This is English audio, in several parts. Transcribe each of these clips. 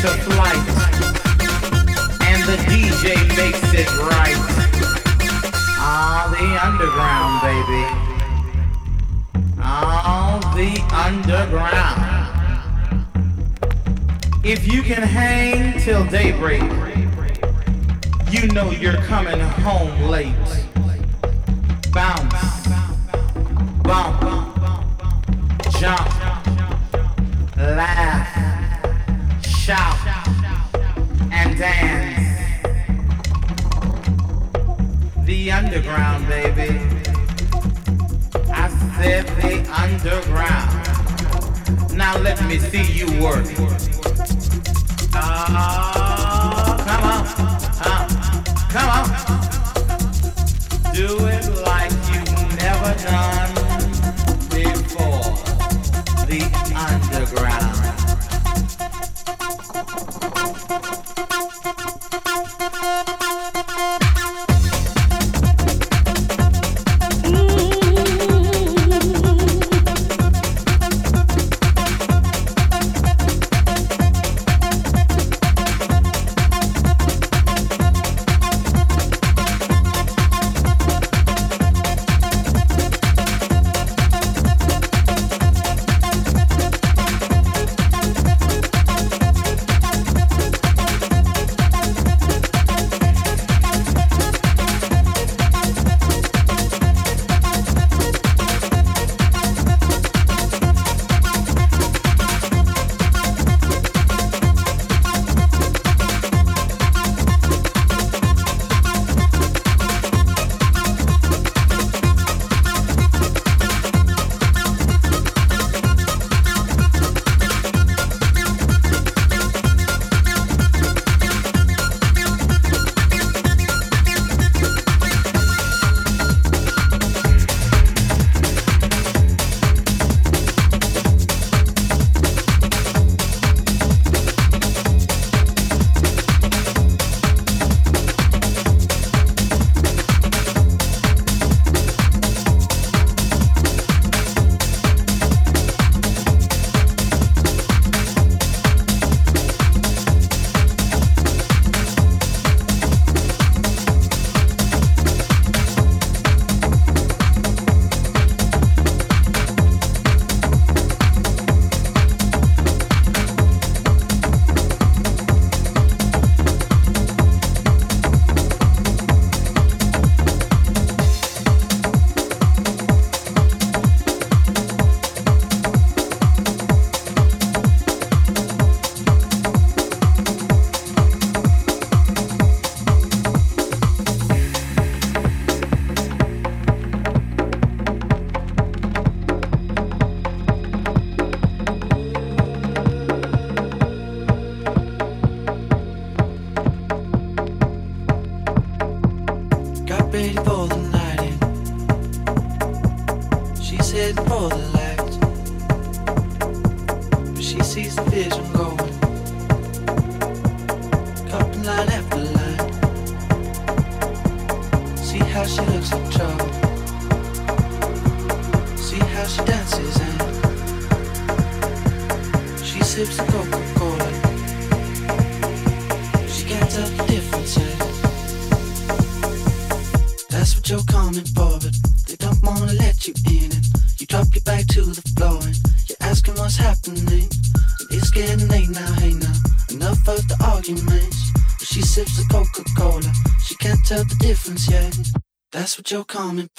to flight, and the DJ makes it right. Ah, the underground, baby. Ah, the underground. If you can hang till daybreak, you know you're coming home late. Bounce, bump, jump. the underground, baby. I said the underground. Now let me see you work. Ah, come on. Uh, come on. Do it like you've never done. That's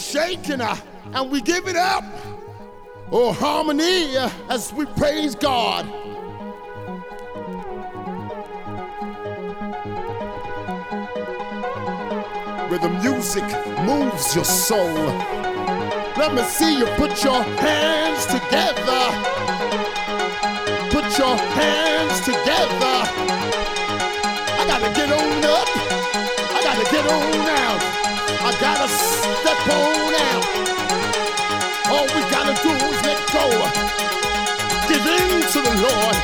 shaking uh, and we give it up. Oh harmony uh, as we praise god. Where the music moves your soul. Let me see you put your hands together. Put your hands together. I gotta get on up. I gotta get on out. I gotta step on out. All we gotta do is let go. Give in to the Lord.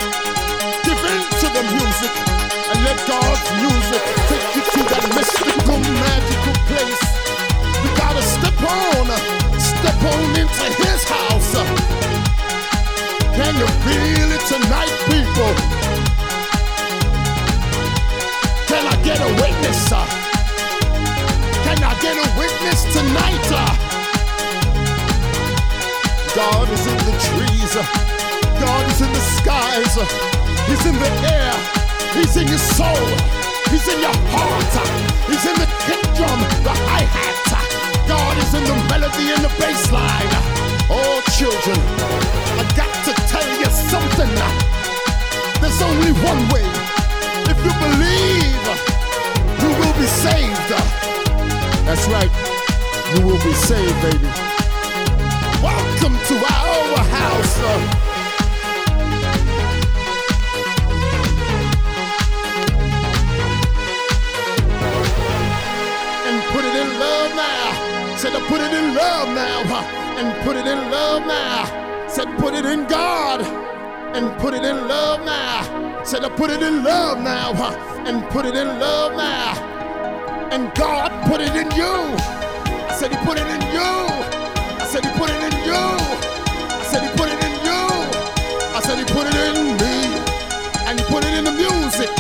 Give in to the music. And let God's music take you to that mystical, magical place. We gotta step on. Step on into his house. Can you feel it tonight, people? Get a witness tonight? Uh? God is in the trees. Uh. God is in the skies. Uh. He's in the air. He's in your soul. He's in your heart. He's in the kick drum, the hi-hat. God is in the melody and the bass line. Oh, children, I got to tell you something. There's only one way. If you believe, you will be saved. That's right, you will be saved, baby. Welcome to our house. And put it in love now. Said to put it in love now. And put it in love now. Said put it in God. And put it in love now. Said I put it in love now, and put it in love now. And God put it in you. I said He put it in you. I said He put it in you. I said He put it in you. I said He put it in me. And He put it in the music.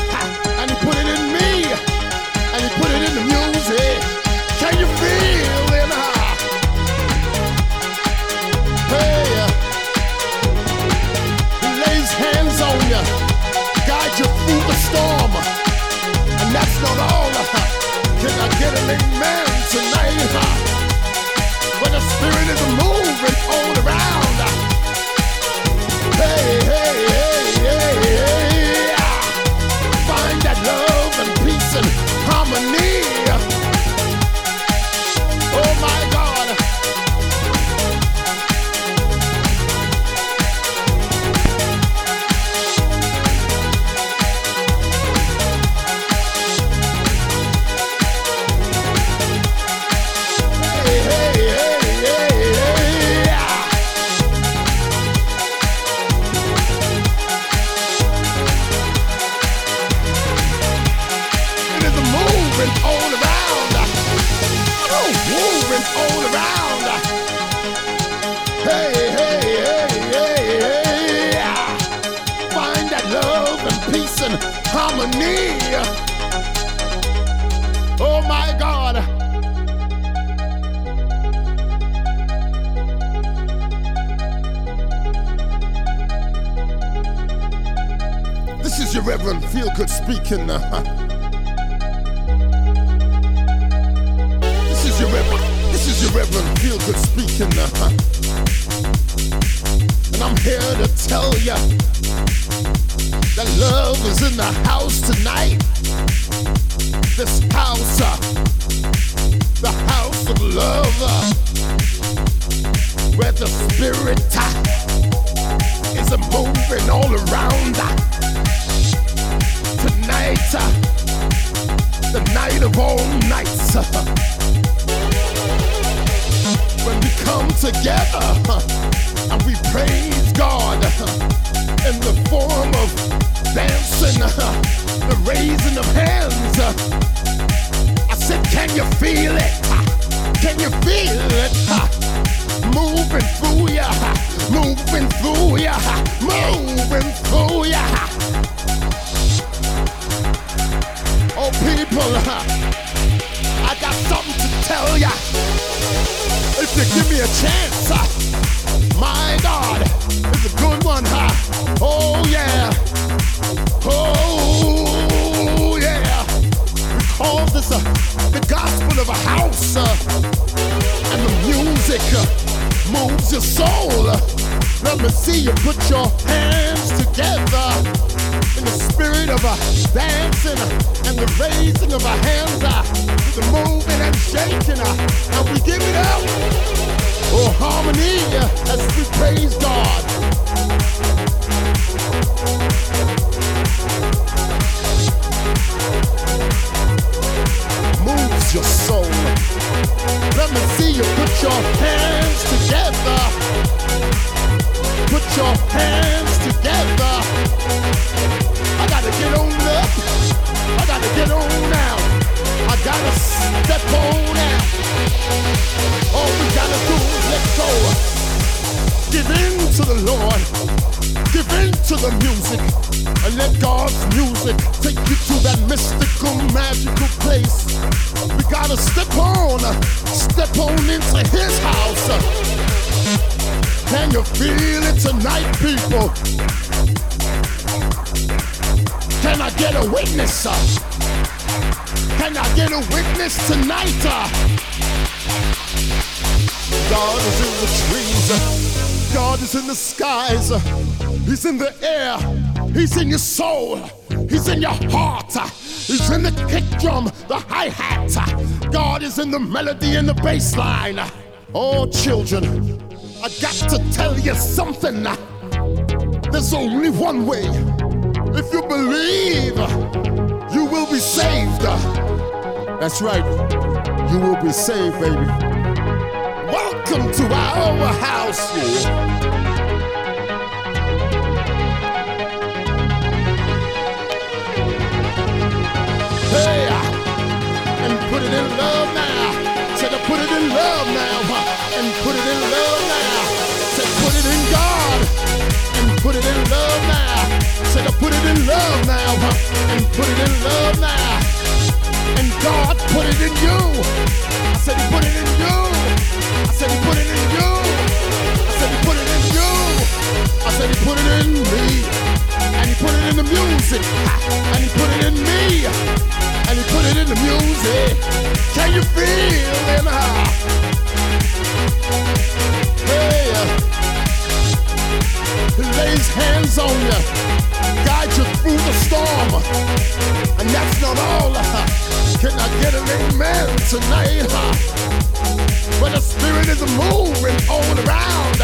Get an amen tonight? When the spirit is moving all around. The music. And let God's music take you to that mystical, magical place. We gotta step on, step on into His house. Can you feel it tonight, people? Can I get a witness? Can I get a witness tonight? God is in the trees. God is in the skies. He's in the air. He's in your soul. He's in your heart. He's in the kick drum, the hi hat. God is in the melody and the bass line. Oh, children, I got to tell you something. There's only one way. If you believe, you will be saved. That's right. You will be saved, baby. Welcome to our house. Hey, and put it in love now. Said to put it in love now. And put it in love now. Said put it in God. And put it in love now. Said to put it in love now. And put it in love now. And God put it in you. I said he put it in you. I said he put it in you. I said he put it in you. I said he put it in me. And he put it in the music. And he put it in me. And he put it in the music. Can you feel him? Hey. He lays hands on you. Guide you through the storm. And that's not all. Can I get an amen tonight? But the spirit is moving all around.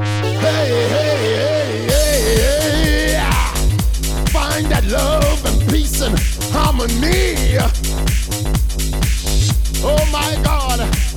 Hey, hey, hey, that love and peace and harmony. Oh my God.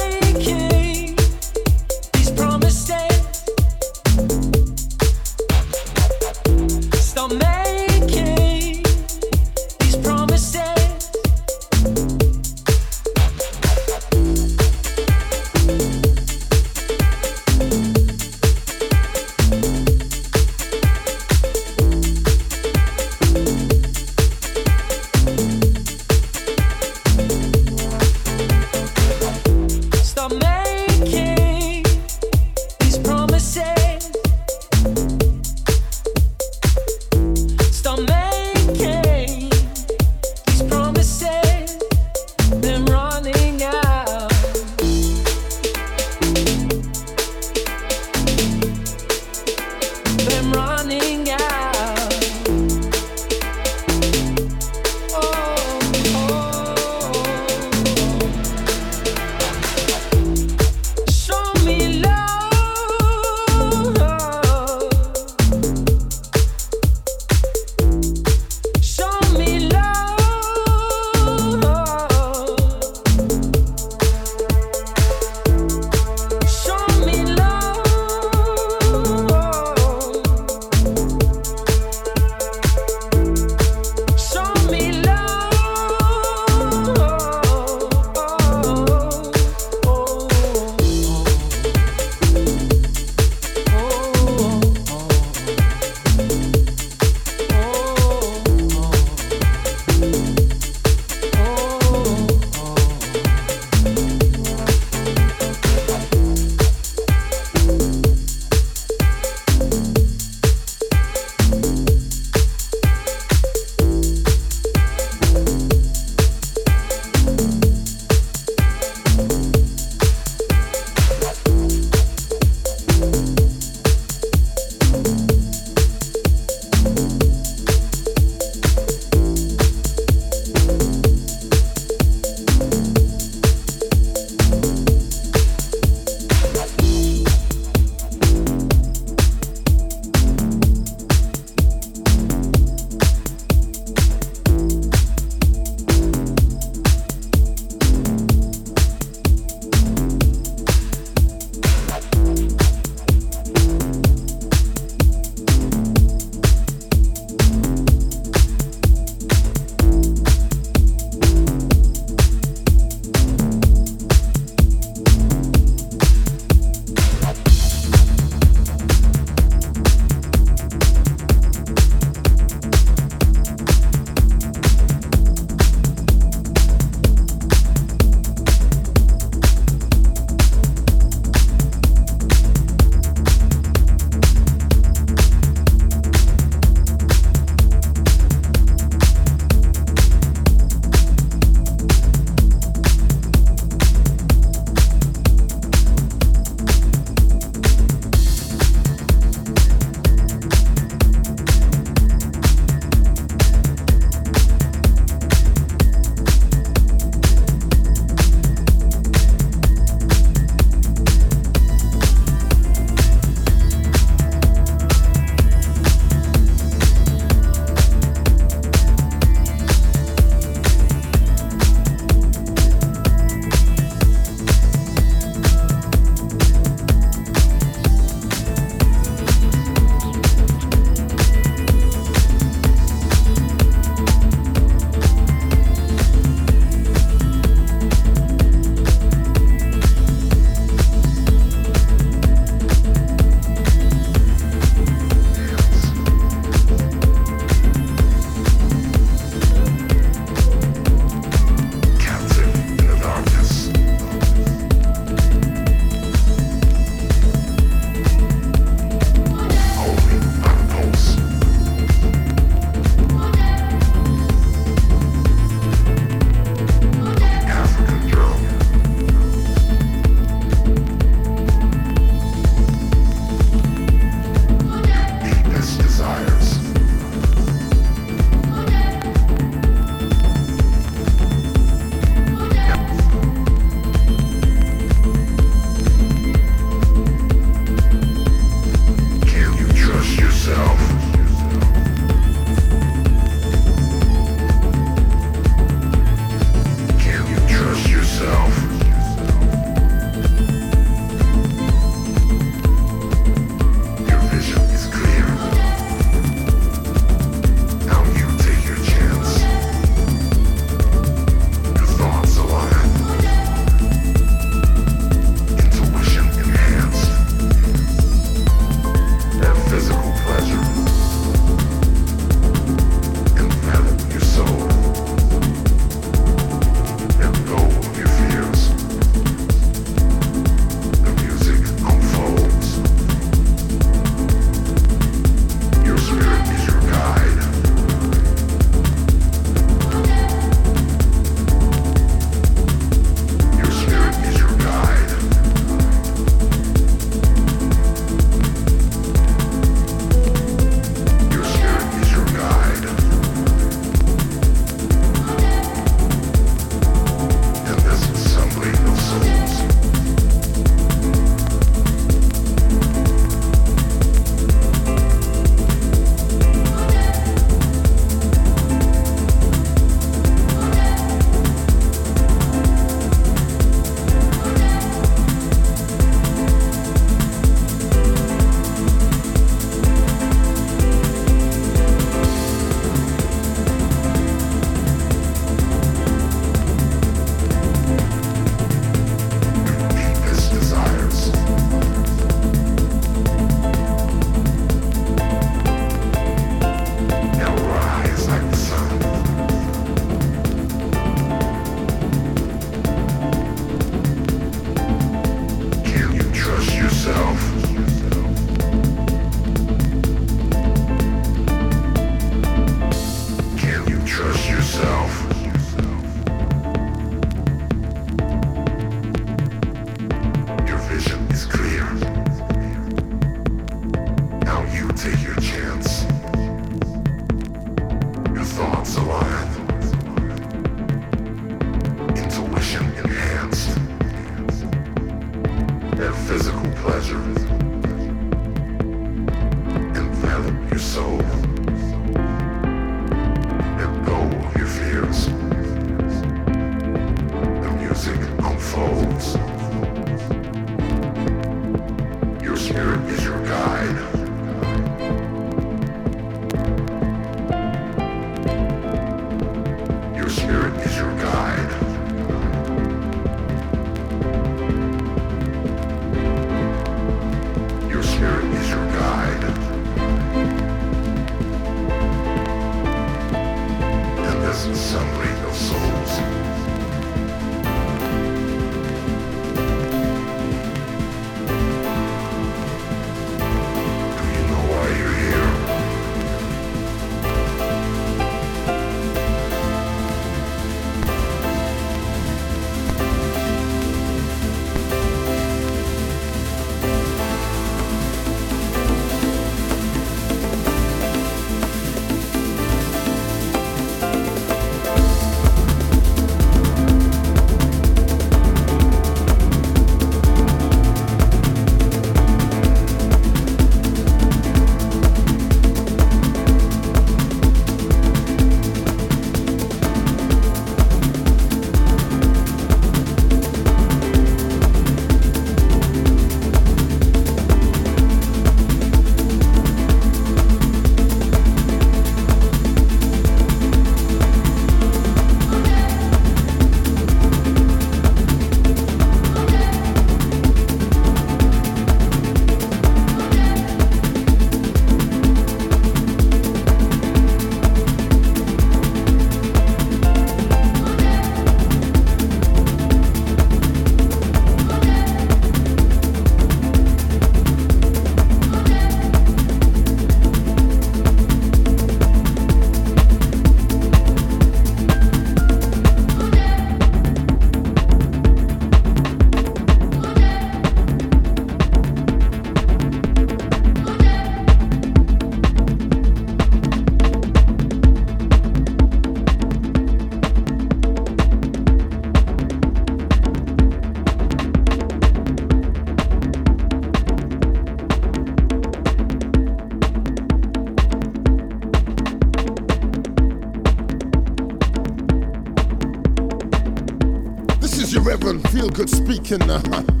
Good speaking. Uh,